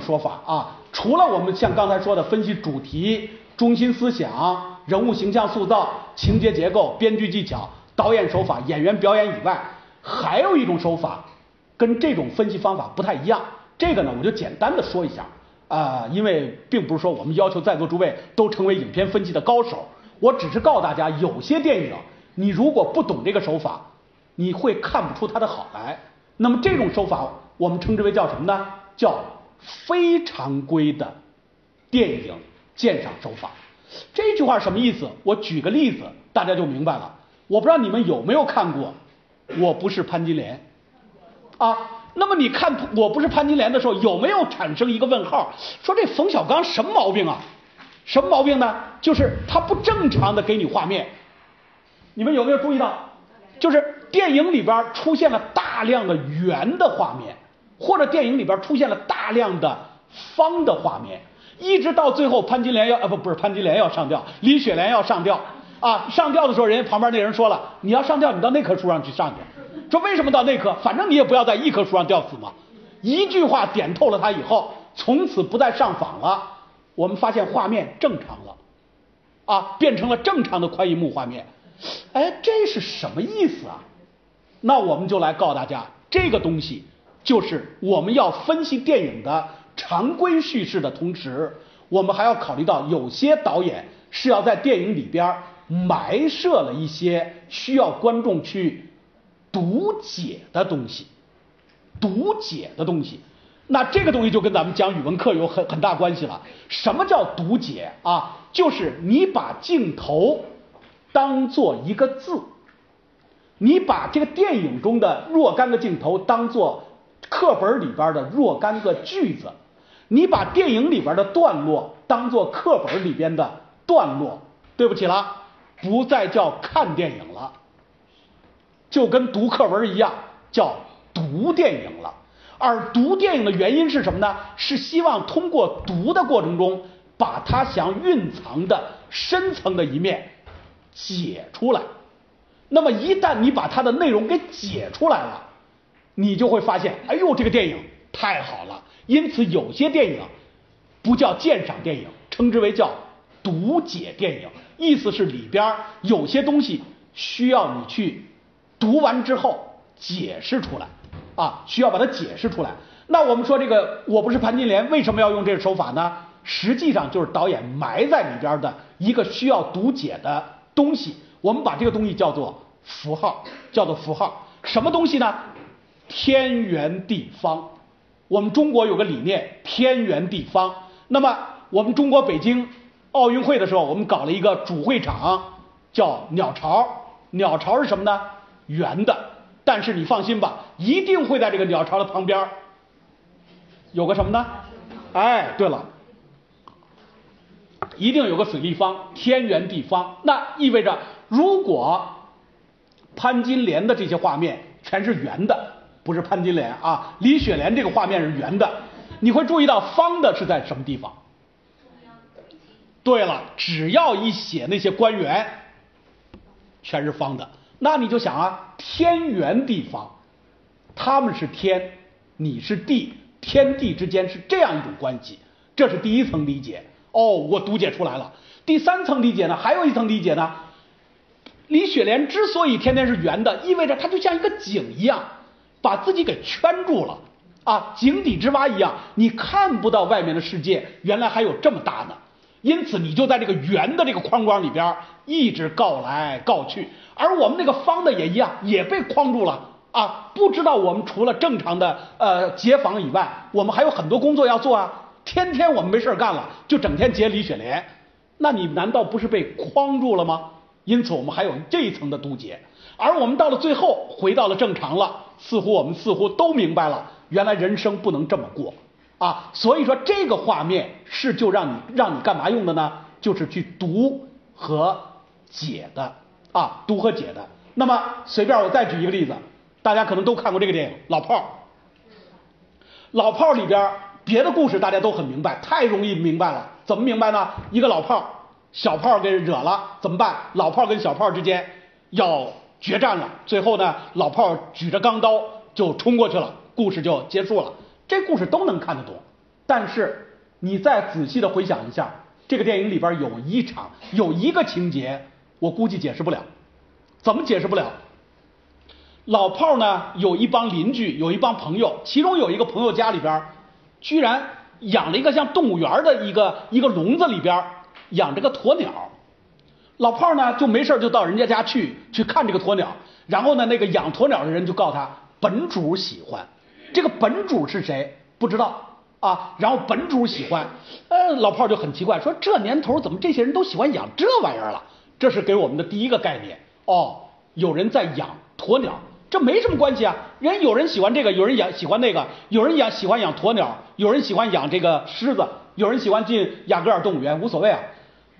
说法啊，除了我们像刚才说的分析主题、中心思想、人物形象塑造、情节结构、编剧技巧、导演手法、演员表演以外，还有一种手法跟这种分析方法不太一样。这个呢，我就简单的说一下啊，因为并不是说我们要求在座诸位都成为影片分析的高手，我只是告诉大家，有些电影你如果不懂这个手法，你会看不出它的好来。那么这种手法，我们称之为叫什么呢？叫非常规的电影鉴赏手法。这句话什么意思？我举个例子，大家就明白了。我不知道你们有没有看过《我不是潘金莲》啊？那么你看《我不是潘金莲》的时候，有没有产生一个问号？说这冯小刚什么毛病啊？什么毛病呢？就是他不正常的给你画面。你们有没有注意到？就是电影里边出现了大量的圆的画面，或者电影里边出现了大量的方的画面，一直到最后潘金莲要啊不不是潘金莲要上吊，李雪莲要上吊啊上吊的时候，人家旁边那人说了，你要上吊，你到那棵树上去上去。说为什么到那棵？反正你也不要在一棵树上吊死嘛。一句话点透了他以后，从此不再上访了。我们发现画面正常了，啊，变成了正常的宽银幕画面。哎，这是什么意思啊？那我们就来告诉大家，这个东西就是我们要分析电影的常规叙事的同时，我们还要考虑到有些导演是要在电影里边埋设了一些需要观众去读解的东西，读解的东西。那这个东西就跟咱们讲语文课有很很大关系了。什么叫读解啊？就是你把镜头。当做一个字，你把这个电影中的若干个镜头当做课本里边的若干个句子，你把电影里边的段落当做课本里边的段落，对不起了，不再叫看电影了，就跟读课文一样，叫读电影了。而读电影的原因是什么呢？是希望通过读的过程中，把它想蕴藏的深层的一面。解出来，那么一旦你把它的内容给解出来了，你就会发现，哎呦，这个电影太好了。因此，有些电影不叫鉴赏电影，称之为叫读解电影。意思是里边有些东西需要你去读完之后解释出来啊，需要把它解释出来。那我们说这个我不是潘金莲，为什么要用这个手法呢？实际上就是导演埋在里边的一个需要读解的。东西，我们把这个东西叫做符号，叫做符号。什么东西呢？天圆地方。我们中国有个理念，天圆地方。那么，我们中国北京奥运会的时候，我们搞了一个主会场，叫鸟巢。鸟巢是什么呢？圆的。但是你放心吧，一定会在这个鸟巢的旁边有个什么呢？哎，对了。一定有个水立方，天圆地方，那意味着如果潘金莲的这些画面全是圆的，不是潘金莲啊，李雪莲这个画面是圆的，你会注意到方的是在什么地方？对了，只要一写那些官员，全是方的，那你就想啊，天圆地方，他们是天，你是地，天地之间是这样一种关系，这是第一层理解。哦，我读解出来了。第三层理解呢？还有一层理解呢。李雪莲之所以天天是圆的，意味着它就像一个井一样，把自己给圈住了啊，井底之蛙一样，你看不到外面的世界，原来还有这么大呢。因此，你就在这个圆的这个框框里边一直告来告去，而我们那个方的也一样，也被框住了啊。不知道我们除了正常的呃结访以外，我们还有很多工作要做啊。天天我们没事干了，就整天结李雪莲，那你难道不是被框住了吗？因此我们还有这一层的堵截，而我们到了最后回到了正常了，似乎我们似乎都明白了，原来人生不能这么过啊！所以说这个画面是就让你让你干嘛用的呢？就是去读和解的啊，读和解的。那么随便我再举一个例子，大家可能都看过这个电影《老炮儿》，《老炮儿》里边。别的故事大家都很明白，太容易明白了。怎么明白呢？一个老炮儿，小炮儿给惹了，怎么办？老炮儿跟小炮儿之间要决战了。最后呢，老炮儿举着钢刀就冲过去了，故事就结束了。这故事都能看得懂但是你再仔细的回想一下，这个电影里边有一场有一个情节，我估计解释不了，怎么解释不了？老炮呢有一帮邻居，有一帮朋友，其中有一个朋友家里边，居然养了一个像动物园的一个一个笼子里边养着个鸵鸟。老炮呢就没事就到人家家去去看这个鸵鸟，然后呢那个养鸵鸟的人就告诉他本主喜欢，这个本主是谁？不知道。啊，然后本主喜欢，呃老炮就很奇怪，说这年头怎么这些人都喜欢养这玩意儿了？这是给我们的第一个概念。哦，有人在养鸵鸟。这没什么关系啊，人有人喜欢这个，有人养喜欢那个，有人养喜欢养鸵鸟，有人喜欢养这个狮子，有人喜欢进雅戈尔动物园，无所谓啊，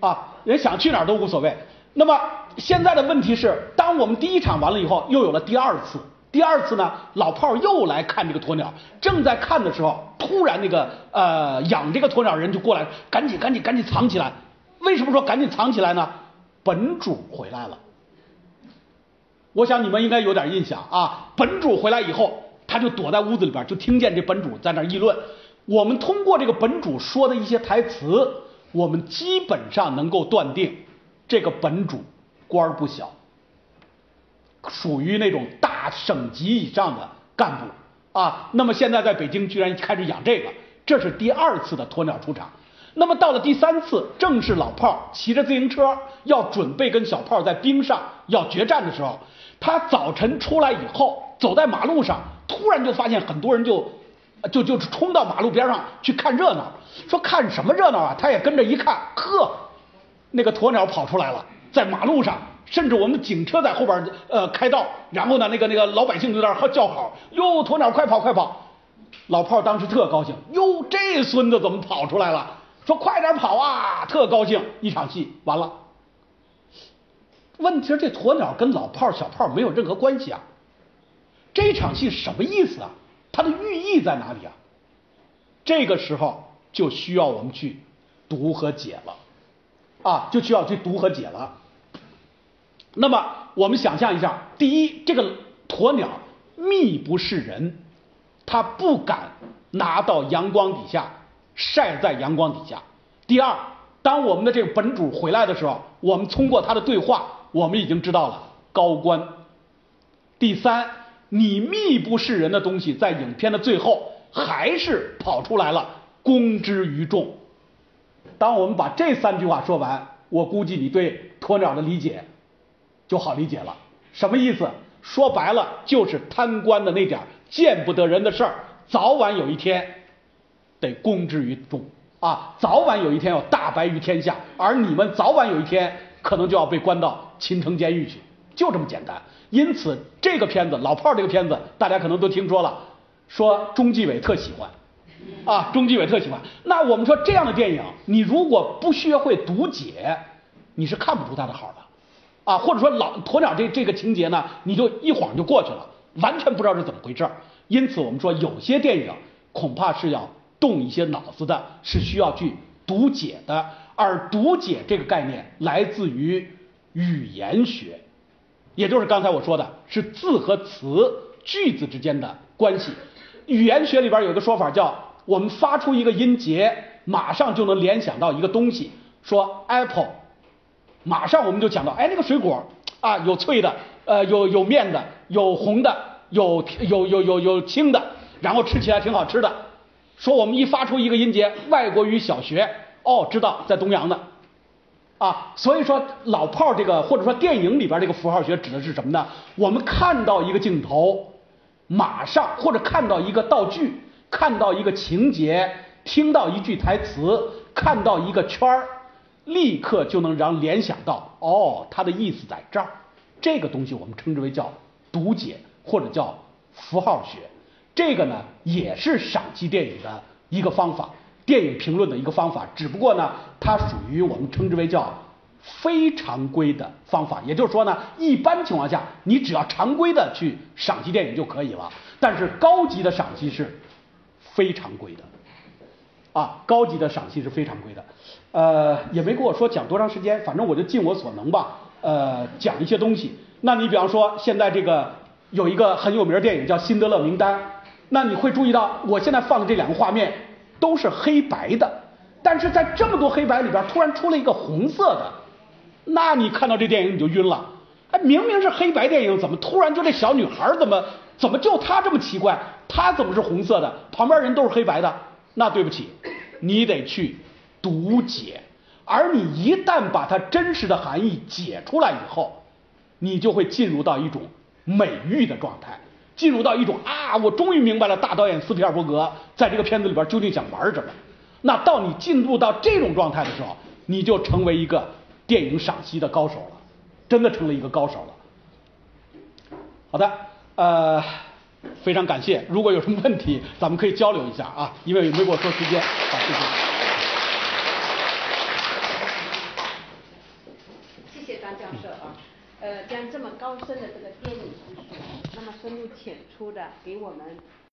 啊，人想去哪儿都无所谓。那么现在的问题是，当我们第一场完了以后，又有了第二次，第二次呢，老炮儿又来看这个鸵鸟，正在看的时候，突然那个呃养这个鸵鸟人就过来，赶紧赶紧赶紧藏起来。为什么说赶紧藏起来呢？本主回来了。我想你们应该有点印象啊，本主回来以后，他就躲在屋子里边，就听见这本主在那议论。我们通过这个本主说的一些台词，我们基本上能够断定，这个本主官儿不小，属于那种大省级以上的干部啊。那么现在在北京居然开始养这个，这是第二次的鸵鸟出场。那么到了第三次，正是老炮骑着自行车要准备跟小炮在冰上要决战的时候。他早晨出来以后，走在马路上，突然就发现很多人就就就冲到马路边上去看热闹。说看什么热闹啊？他也跟着一看，呵，那个鸵鸟跑出来了，在马路上，甚至我们警车在后边呃开道，然后呢，那个那个老百姓就在那叫好，哟，鸵鸟快跑快跑！老炮当时特高兴，哟，这孙子怎么跑出来了？说快点跑啊！特高兴，一场戏完了。问题是这鸵鸟跟老炮小炮没有任何关系啊！这场戏什么意思啊？它的寓意在哪里啊？这个时候就需要我们去读和解了啊，就需要去读和解了。那么我们想象一下，第一，这个鸵鸟密不是人，它不敢拿到阳光底下晒在阳光底下。第二，当我们的这个本主回来的时候，我们通过他的对话。我们已经知道了高官。第三，你密不示人的东西，在影片的最后还是跑出来了，公之于众。当我们把这三句话说完，我估计你对鸵鸟的理解就好理解了。什么意思？说白了就是贪官的那点见不得人的事儿，早晚有一天得公之于众啊，早晚有一天要大白于天下，而你们早晚有一天。可能就要被关到秦城监狱去，就这么简单。因此，这个片子《老炮儿》这个片子，大家可能都听说了，说中纪委特喜欢，啊，中纪委特喜欢。那我们说这样的电影，你如果不学会读解，你是看不出它的好的，啊，或者说老鸵鸟这这个情节呢，你就一晃就过去了，完全不知道是怎么回事儿。因此，我们说有些电影恐怕是要动一些脑子的，是需要去读解的。而读解这个概念来自于语言学，也就是刚才我说的是字和词、句子之间的关系。语言学里边有个说法叫，我们发出一个音节，马上就能联想到一个东西。说 apple，马上我们就想到，哎，那个水果啊，有脆的，呃，有有面的，有红的，有有有有有青的，然后吃起来挺好吃的。说我们一发出一个音节，外国语小学。哦，知道在东阳的，啊，所以说老炮儿这个或者说电影里边这个符号学指的是什么呢？我们看到一个镜头，马上或者看到一个道具，看到一个情节，听到一句台词，看到一个圈儿，立刻就能让联想到，哦，它的意思在这儿。这个东西我们称之为叫读解或者叫符号学，这个呢也是赏析电影的一个方法。电影评论的一个方法，只不过呢，它属于我们称之为叫非常规的方法。也就是说呢，一般情况下，你只要常规的去赏析电影就可以了。但是高级的赏析是非常规的，啊，高级的赏析是非常规的。呃，也没跟我说讲多长时间，反正我就尽我所能吧，呃，讲一些东西。那你比方说，现在这个有一个很有名的电影叫《辛德勒名单》，那你会注意到我现在放的这两个画面。都是黑白的，但是在这么多黑白里边，突然出了一个红色的，那你看到这电影你就晕了。哎，明明是黑白电影，怎么突然就这小女孩怎么怎么就她这么奇怪？她怎么是红色的？旁边人都是黑白的？那对不起，你得去读解。而你一旦把它真实的含义解出来以后，你就会进入到一种美育的状态，进入到一种啊，我终于明白了大导演斯皮尔伯格在这个片子里边究竟想玩什么。那到你进入到这种状态的时候，你就成为一个电影赏析的高手了，真的成了一个高手了。好的，呃，非常感谢。如果有什么问题，咱们可以交流一下啊，因为没给我说时间。好，谢谢谢张教授啊。呃，将这么高深的这个电，深入浅出的给我们。